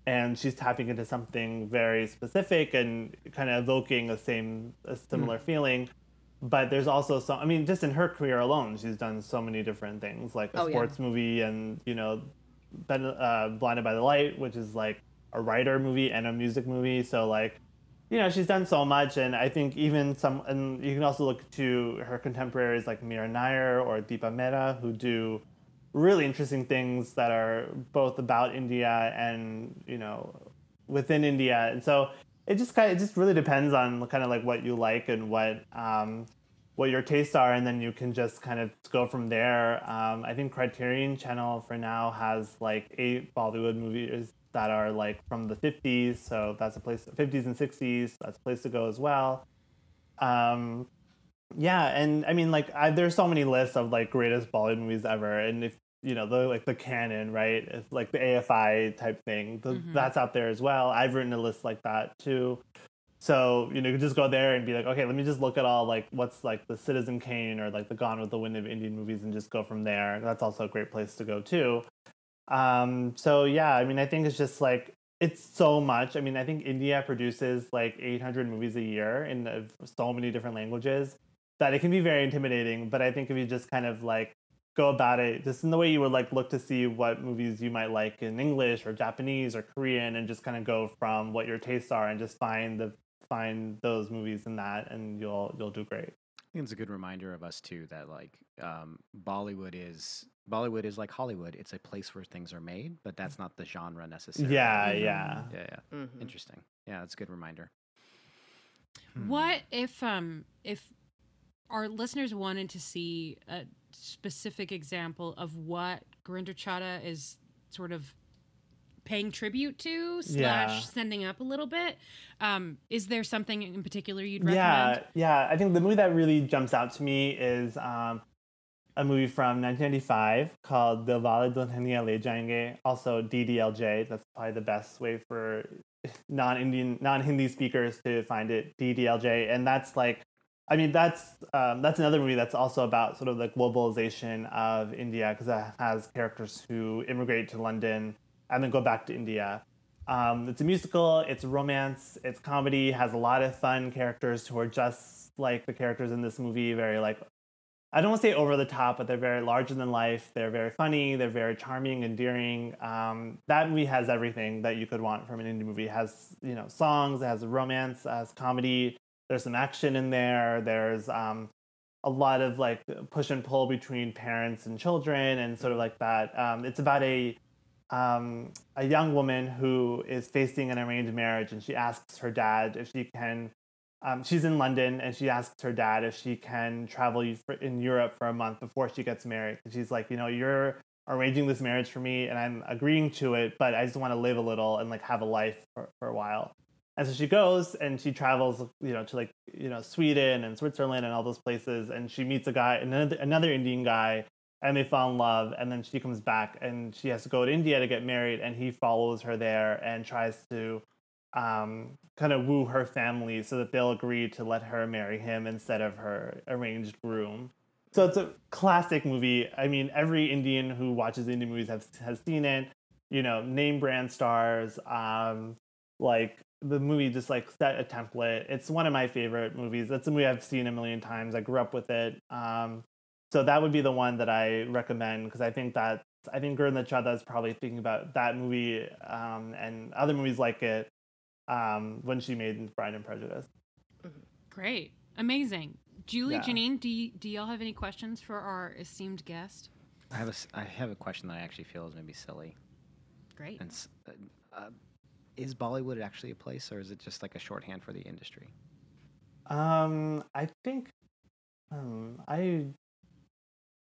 and she's tapping into something very specific and kind of evoking the same a similar feeling. But there's also some i mean just in her career alone she's done so many different things like a Oh, yeah. sports movie and you know uh, blinded by the light which is like a writer movie and a music movie. So like you know she's done so much. And i think even some and you can also look to her contemporaries like mira nair or deepa mehta who do really interesting things that are both about india and you know within india and so it just kind of it just really depends on kind of like what you like and what um what your tastes are, and then you can just kind of go from there. Um, I think Criterion Channel for now has like eight Bollywood movies that are like from the 50s, so that's a place 50s and 60s. That's a place to go as well. Um, yeah, and I mean like I, there's so many lists of like greatest Bollywood movies ever, and if you know the like the canon, right? It's like the AFI type thing. The, That's out there as well. I've written a list like that too. So you know, you just go there and be like, okay, let me just look at all like what's like the Citizen Kane or like the Gone with the Wind of Indian movies, and just go from there. That's also a great place to go too. Um, so yeah, I mean, I think it's just like it's so much. I mean, I think India produces like 800 movies a year in uh, so many different languages that it can be very intimidating. But I think if you just kind of like go about it just in the way you would like look to see what movies you might like in English or Japanese or Korean and just kind of go from what your tastes are and just find the find those movies in that and you'll you'll do great. I think it's a good reminder of us too that like um, Bollywood is Bollywood is like Hollywood. It's a place where things are made, but that's not the genre necessarily. Yeah, yeah. yeah, yeah. Mhm. Interesting. Yeah, that's a good reminder. What if um if our listeners wanted to see a specific example of what Gurinder Chadha is sort of paying tribute to slash Yeah. sending up a little bit? Um, is there something in particular you'd recommend? yeah. yeah. I think the movie that really jumps out to me is um, a movie from 1995 called Dilwale Dulhania Le Jayenge, also DDLJ. That's probably the best way for non-Indian, non-Hindi speakers to find it, DDLJ. And that's like, I mean, that's um, that's another movie that's also about sort of the globalization of India because it has characters who immigrate to London and then go back to India. Um, it's a musical, it's romance, it's comedy, has a lot of fun characters who are just like the characters in this movie, very like I don't want to say over the top, but they're very larger than life. They're very funny. They're very charming, endearing. Um, that movie has everything that you could want from an indie movie. It has you know songs, it has romance, it has comedy. There's some action in there. There's um, a lot of like push and pull between parents and children, and sort of like that. Um, it's about a um, a young woman who is facing an arranged marriage, and she asks her dad if she can um, she's in London and she asks her dad if she can travel in Europe for a month before she gets married. And she's like, you know, you're arranging this marriage for me and I'm agreeing to it, but I just want to live a little and like have a life for, for a while. And so she goes and she travels, you know, to like, you know, Sweden and Switzerland and all those places. And she meets a guy, another, another Indian guy, and they fall in love. And then she comes back and she has to go to India to get married. And he follows her there and tries to um, kind of woo her family so that they'll agree to let her marry him instead of her arranged groom. So it's a classic movie. I mean, every Indian who watches Indian movies has has seen it. You know, name brand stars. Um, like the movie just like set a template. It's one of my favorite movies. That's a movie I've seen a million times. I grew up with it. Um, so that would be the one that I recommend because I think that I think Gurinder Chadha is probably thinking about that movie um, and other movies like it um, when she made Pride and Prejudice. Great, amazing, Julie, yeah. Janine. Do y- do y'all have any questions for our esteemed guest? I have a I have a question that I actually feel is maybe silly. Great. And, uh, uh, is Bollywood actually a place, or is it just like a shorthand for the industry? Um, I think um, I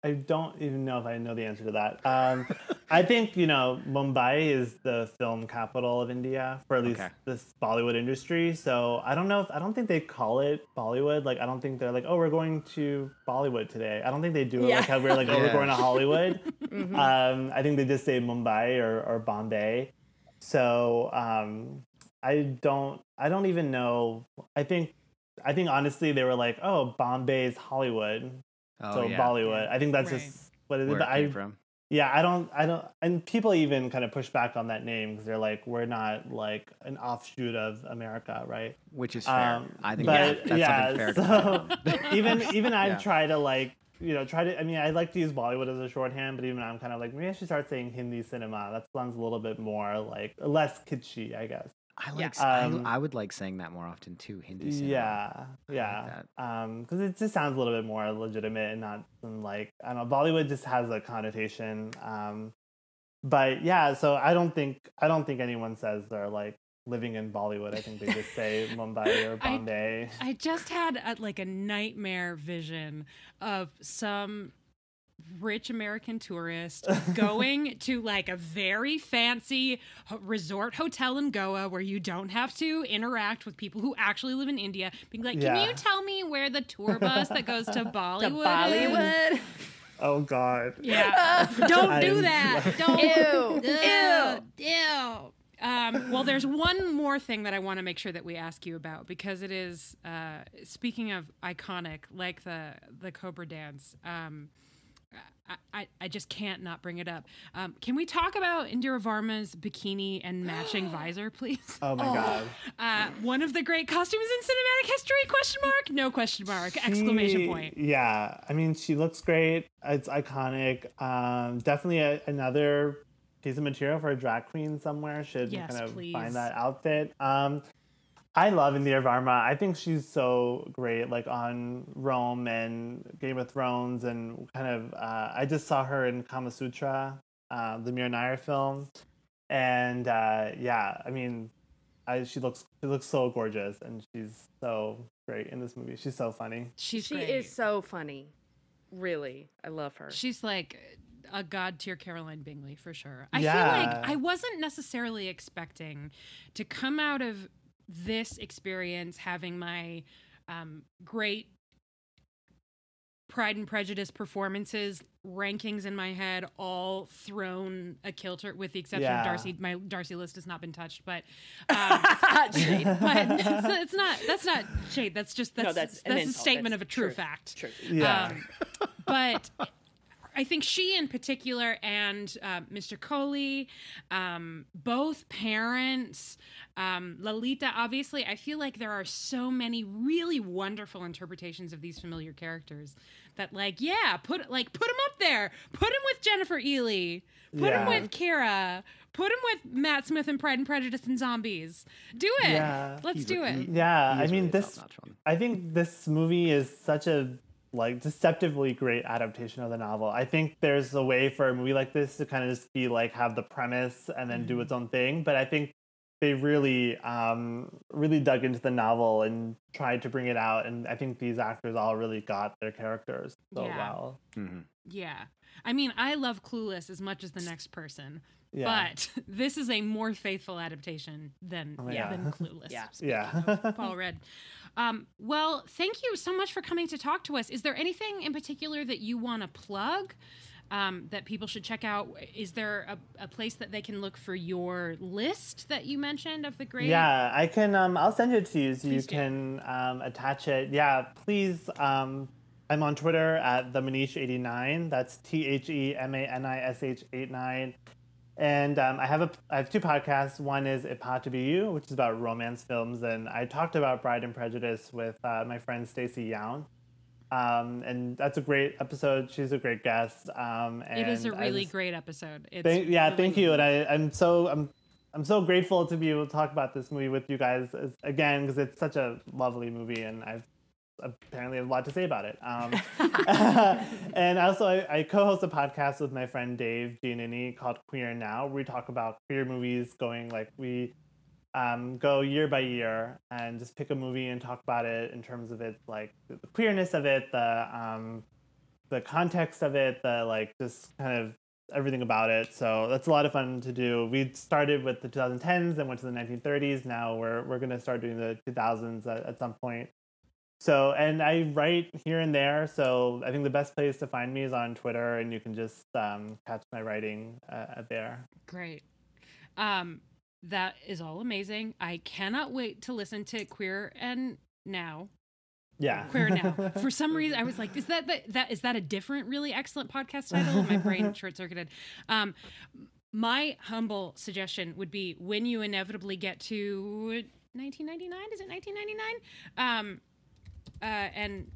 I don't even know if I know the answer to that. Um, I <laughs> think you know Mumbai is the film capital of India for at least okay. this Bollywood industry. So I don't know if I don't think they call it Bollywood. Like I don't think they're like, oh, we're going to Bollywood today. I don't think they do it yeah. like how we're like, oh, <laughs> yeah. we're going to Hollywood. <laughs> mm-hmm. um, I think they just say Mumbai or, or Bombay. So um, I don't I don't even know. I think I think honestly they were like, oh, Bombay's Hollywood. Oh, so yeah. Bollywood. I think that's right. just what it is. But I, from. yeah, I don't, I don't, and people even kind of push back on that name because they're like, we're not like an offshoot of America, right? Which is fair. Um, I think but, that's yeah, fair. So <laughs> even even I <laughs> yeah. try to like you know, try to. I mean, I like to use Bollywood as a shorthand, but even I'm kind of like maybe I should start saying Hindi cinema. That sounds a little bit more like less kitschy, I guess. I like. Yeah. Um, I, I, would like saying that more often too. Hindi cinema. Yeah, yeah. Like um, because it just sounds a little bit more legitimate and not like I don't know. Bollywood just has a connotation. Um, but yeah, so I don't think I don't think anyone says they're like living in Bollywood. I think they just say <laughs> Mumbai or Bombay. I, I just had a, like a nightmare vision of some rich American tourist <laughs> going to like a very fancy resort hotel in Goa where you don't have to interact with people who actually live in India, being like, "Can yeah. you tell me where the tour bus that goes to Bollywood?" <laughs> to Bollywood. Oh God. Yeah. don't do that. Don't. Ew. Ew. Ew. Um, well, there's one more thing that I want to make sure that we ask you about because it is, uh, speaking of iconic, like the the Cobra dance. Um, I, I just can't not bring it up. Um, can we talk about Indira Varma's bikini and matching <gasps> visor, please? Oh my oh. <laughs> god! Uh, one of the great costumes in cinematic history? Question mark? No question mark! She, exclamation point! Yeah, I mean, she looks great. It's iconic. Um, definitely a, another piece of material for a drag queen somewhere. Should yes, kind of please. find that outfit. Um, I love Indira Varma. I think she's so great, like on Rome and Game of Thrones, and kind of. Uh, I just saw her in Kama Sutra, uh, the Mira Nair film, and uh, yeah, I mean, I, she looks she looks so gorgeous, and she's so great in this movie. She's so funny. She's she great. is so funny. Really, I love her. She's like a god tier Caroline Bingley for sure. I yeah. feel like I wasn't necessarily expecting to come out of this experience having my um, great Pride and Prejudice performances rankings in my head all thrown a kilter with the exception Yeah. of Darcy my Darcy list has not been touched but um, <laughs> <laughs> but <laughs> it's, it's not that's not shade that's just that's No, that's that's, an a insult. statement That's of a true truth. fact Truth. Yeah. um, but I think she in particular and uh, Mr. Kohli, um, both parents, um, Lalita, obviously, I feel like there are so many really wonderful interpretations of these familiar characters that, like, yeah, put like put him up there, put him with Jennifer Ehle, put him Yeah. with Keira, put him with Matt Smith and Pride and Prejudice and Zombies. Do it. Yeah. Let's He's- do it. he- Yeah, he I mean really this. I think this movie is such a like deceptively great adaptation of the novel. I think there's a way for a movie like this to kind of just be like have the premise and then do its own thing, but I think they really um really dug into the novel and tried to bring it out and I think these actors all really got their characters so Yeah. well. Mhm. Yeah. I mean, I love Clueless as much as the next person. Yeah. But <laughs> this is a more faithful adaptation than, Oh, yeah. yeah. than <laughs> Clueless. Yeah. Yeah. Paul Rudd. <laughs> Um, well, thank you so much for coming to talk to us. Is there anything in particular that you want to plug um, that people should check out? Is there a, a place that they can look for your list that you mentioned of the great? Yeah, I can. Um, I'll send it to you so you do. can um, attach it. Yeah, please. Um, I'm on Twitter at the Manish89. That's T H E M A N I S H 89. And um, I have a I have two podcasts. One is It Ought to Be You, which is about romance films, and I talked about Bride and Prejudice with uh, my friend Stacey Young. Um, and that's a great episode. She's a great guest. Um, and it is a really just- great episode. It's Thank, yeah, really- thank you, and I, I'm so I'm I'm so grateful to be able to talk about this movie with you guys as, again because it's such a lovely movie, and I've apparently have a lot to say about it. Um, <laughs> <laughs> and also, I, I co-host a podcast with my friend Dave Giannini called Queer Now, where we talk about queer movies, going like we um, go year by year and just pick a movie and talk about it in terms of its like the queerness of it, the um, the context of it, the like just kind of everything about it. So that's a lot of fun to do. We started with the 2010s and went to the 1930s. Now we're we're gonna start doing the 2000s at, at some point. So and I write here and there. So I think the best place to find me is on Twitter, and you can just um, catch my writing uh, there. Great. Um, that is all amazing. I cannot wait to listen to Queer and Now. Yeah, Queer Now. <laughs> For some reason, I was like, "Is that the, that is that a different, really excellent podcast title?" My brain <laughs> short circuited. Um, my humble suggestion would be when you inevitably get to 1999. Is it 1999? Um, uh, and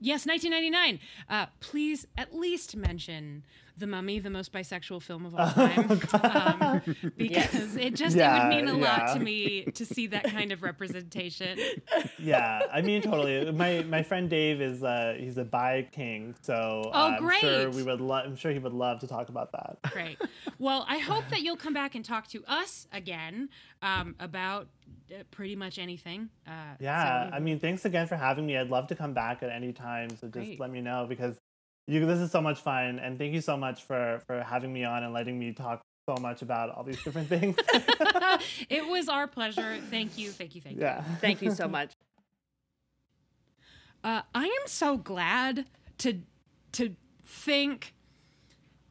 yes, 1999. Uh, please at least mention The Mummy, the most bisexual film of all time, <laughs> um, because it just it would mean a lot to me to see that kind of representation. yeah. I mean, totally. My my friend Dave is uh, he's a bi king, so Oh, I'm sure great. we would. Lo- I'm sure he would love to talk about that. Great. Well, I hope that you'll come back and talk to us again um, about pretty much anything. Uh, Yeah, so- I mean, thanks again for having me. I'd love to come back at any time. So just Great. let me know because you. This is so much fun, and thank you so much for for having me on and letting me talk so much about all these different things. <laughs> <laughs> it was our pleasure. Thank you. Thank you. Thank you. yeah. <laughs> Thank you so much. Uh, I am so glad to to think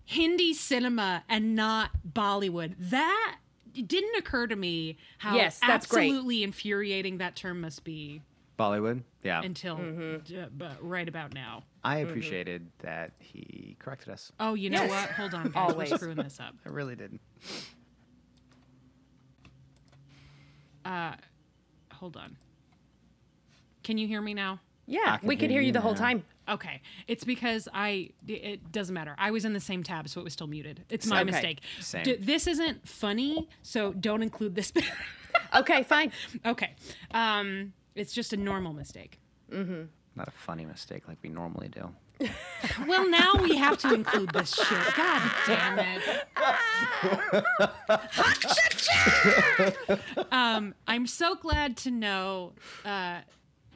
Hindi cinema and not Bollywood. That it didn't occur to me how Yes, that's great. absolutely infuriating that term must be Bollywood. Yeah. until Mm-hmm. uh, but right about now. I appreciated that he corrected us. Oh, you know Yes. what? Hold on, <laughs> guys. Always. We're screwing this up. I really did. Uh, hold on. Can you hear me now? Yeah, can we could hear hear you you the whole time. Okay, it's because I. It doesn't matter. I was in the same tab, so it was still muted. It's my Okay. mistake. Same. D- this isn't funny, so don't include this <laughs> bit. Okay, fine. okay, um, it's just a normal mistake. Mm-hmm. Not a funny mistake like we normally do. <laughs> Well, now we have to include this shit. God damn it. <laughs> um, I'm so glad to know uh,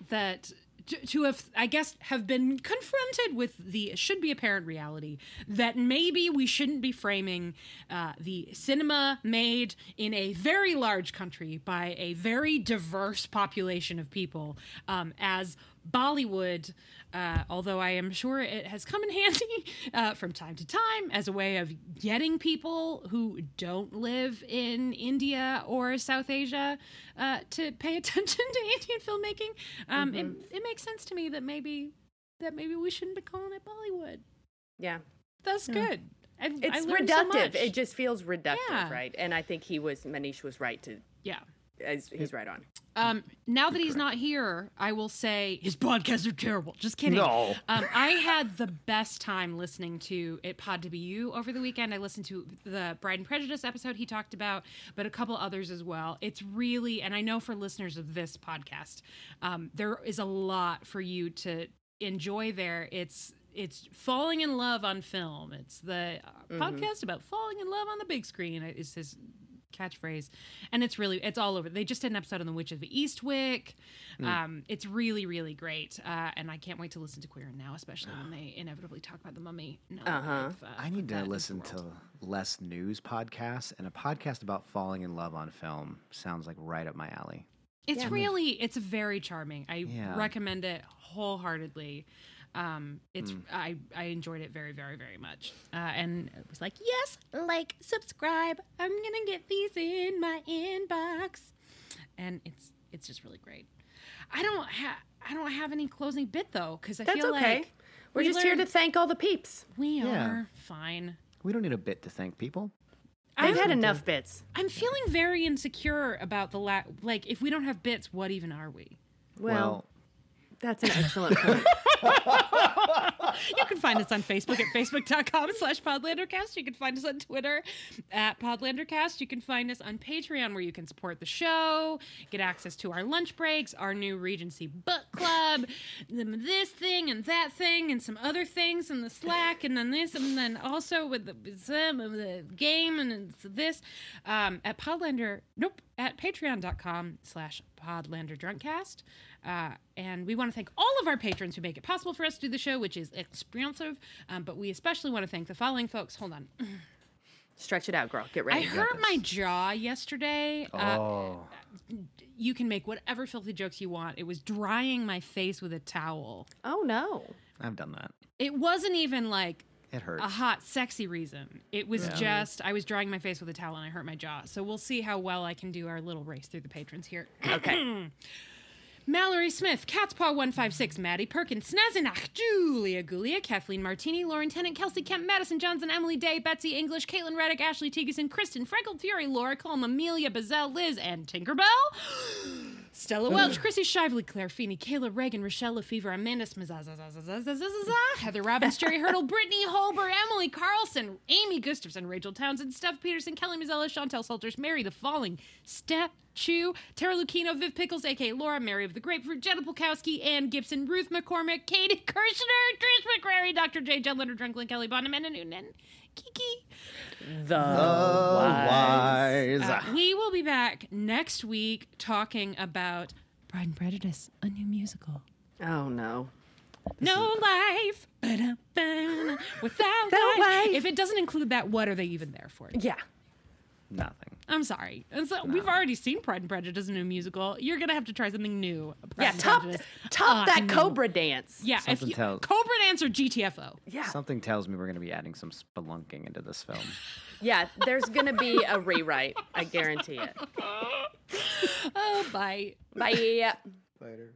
that to, have, I guess, have been confronted with the should be apparent reality that maybe we shouldn't be framing uh, the cinema made in a very large country by a very diverse population of people um, as Bollywood, uh, although I am sure it has come in <laughs> handy uh, from time to time as a way of getting people who don't live in India or South Asia uh, to pay <laughs> attention to Indian filmmaking. Um, it, it makes sense to me that maybe that maybe we shouldn't be calling it Bollywood. Yeah. That's good. I, I It's so reductive. much. it just feels reductive, Yeah. right? And I think he was Manish was right to yeah. As he's right on. Um, now that he's not here, I will say his podcasts are terrible. Just kidding. No. Um, I had the best time listening to It Pod to Be You over the weekend. I listened to the Bride and Prejudice episode he talked about, but a couple others as well. It's really, and I know for listeners of this podcast, um, there is a lot for you to enjoy there. It's it's falling in love on film. It's the uh, podcast about falling in love on the big screen. Is his catchphrase and it's really it's all over. They just did an episode on the witch of eastwick. Um it's really really great uh and i can't wait to listen to queer now especially when <sighs> they inevitably talk about the mummy. Now that Uh-huh. they've, uh, I need to listen to less news podcasts, and a podcast about falling in love on film sounds like right up my alley. it's really it's very charming. I Yeah. recommend it wholeheartedly um it's Hmm. i i enjoyed it very very very much uh and it was like yes like subscribe i'm gonna get these in my inbox and it's it's just really great i don't have i don't have any closing bit though because i That's feel okay. like We're we just here to thank all the peeps. we Yeah. are fine We don't need a bit to thank people. They've I'm- had enough bits. i'm feeling very insecure about the la- like if we don't have bits what even are we Well, that's an excellent <laughs> point. You can find us on Facebook at facebook.com slash podlandercast. You can find us on Twitter at podlandercast. You can find us on Patreon where you can support the show, get access to our lunch breaks, our new Regency book club, this thing and that thing and some other things in the Slack and then this and then also with the, some of the game and this um, at podlander, nope, at patreon.com slash podlanderdrunkcast. Uh, and we want to thank all of our patrons who make it possible for us to do the show, which is expensive. Um, but we especially want to thank the following folks. Hold on. <clears throat> Stretch it out, girl. Get ready. I ready. hurt my jaw yesterday. Uh, Oh, you can make whatever filthy jokes you want. It was drying my face with a towel. oh no. I've done that. It wasn't even like It hurts. a hot, sexy reason. It was just I was drying my face with a towel and I hurt my jaw. So we'll see how well I can do our little race through the patrons here. Okay. <clears throat> Mallory Smith, Catspaw156, Maddie Perkins, Snazinach, Julia Gulia, Kathleen Martini, Lauren Tennant, Kelsey Kemp, Madison Johnson, Emily Day, Betsy English, Caitlin Reddick, Ashley Tegeson, Kristen, Freckled Fury, Laura Colm, Amelia Bazell, Liz, and Tinkerbell. <gasps> Stella Welch, Chrissy Shively, Claire Feeney, Kayla Reagan, Rochelle Lefevre, Amanda Smazazazazazazazaza, Heather Robbins, <laughs> Jerry Hurdle, Brittany Holber, Emily Carlson, Amy Gustafson, Rachel Townsend, Steph Peterson, Kelly Mazzella, Chantel Salters, Mary the Falling, Step Chew, Tara Lucchino, Viv Pickles, aka Laura, Mary of the Grapefruit, Jenna Pulkowski, Ann Gibson, Ruth McCormick, Katie Kirshner, Trish McCrary, Dr. J, Jen Leonard, Drunklin, Kelly Bonham, and Noonan, Kiki. The Wise. Uh, we will be back next week talking about Pride and Prejudice, a new musical. Oh no. No life ba-da-ba, without Without life. life. If it doesn't include that, what are they even there for? Yeah. Nothing. I'm sorry. And so We've already seen Pride and Prejudice, in a new musical. You're gonna have to try something new. Pride Yeah. Top Prejudice. top Uh, that no. Cobra dance. Yeah, if Something you, tells- Cobra Dance or GTFO. Yeah. Something tells me we're going to be adding some spelunking into this film. <laughs> Yeah. There's gonna be a rewrite. I guarantee it. <laughs> Oh, bye. Bye. Later.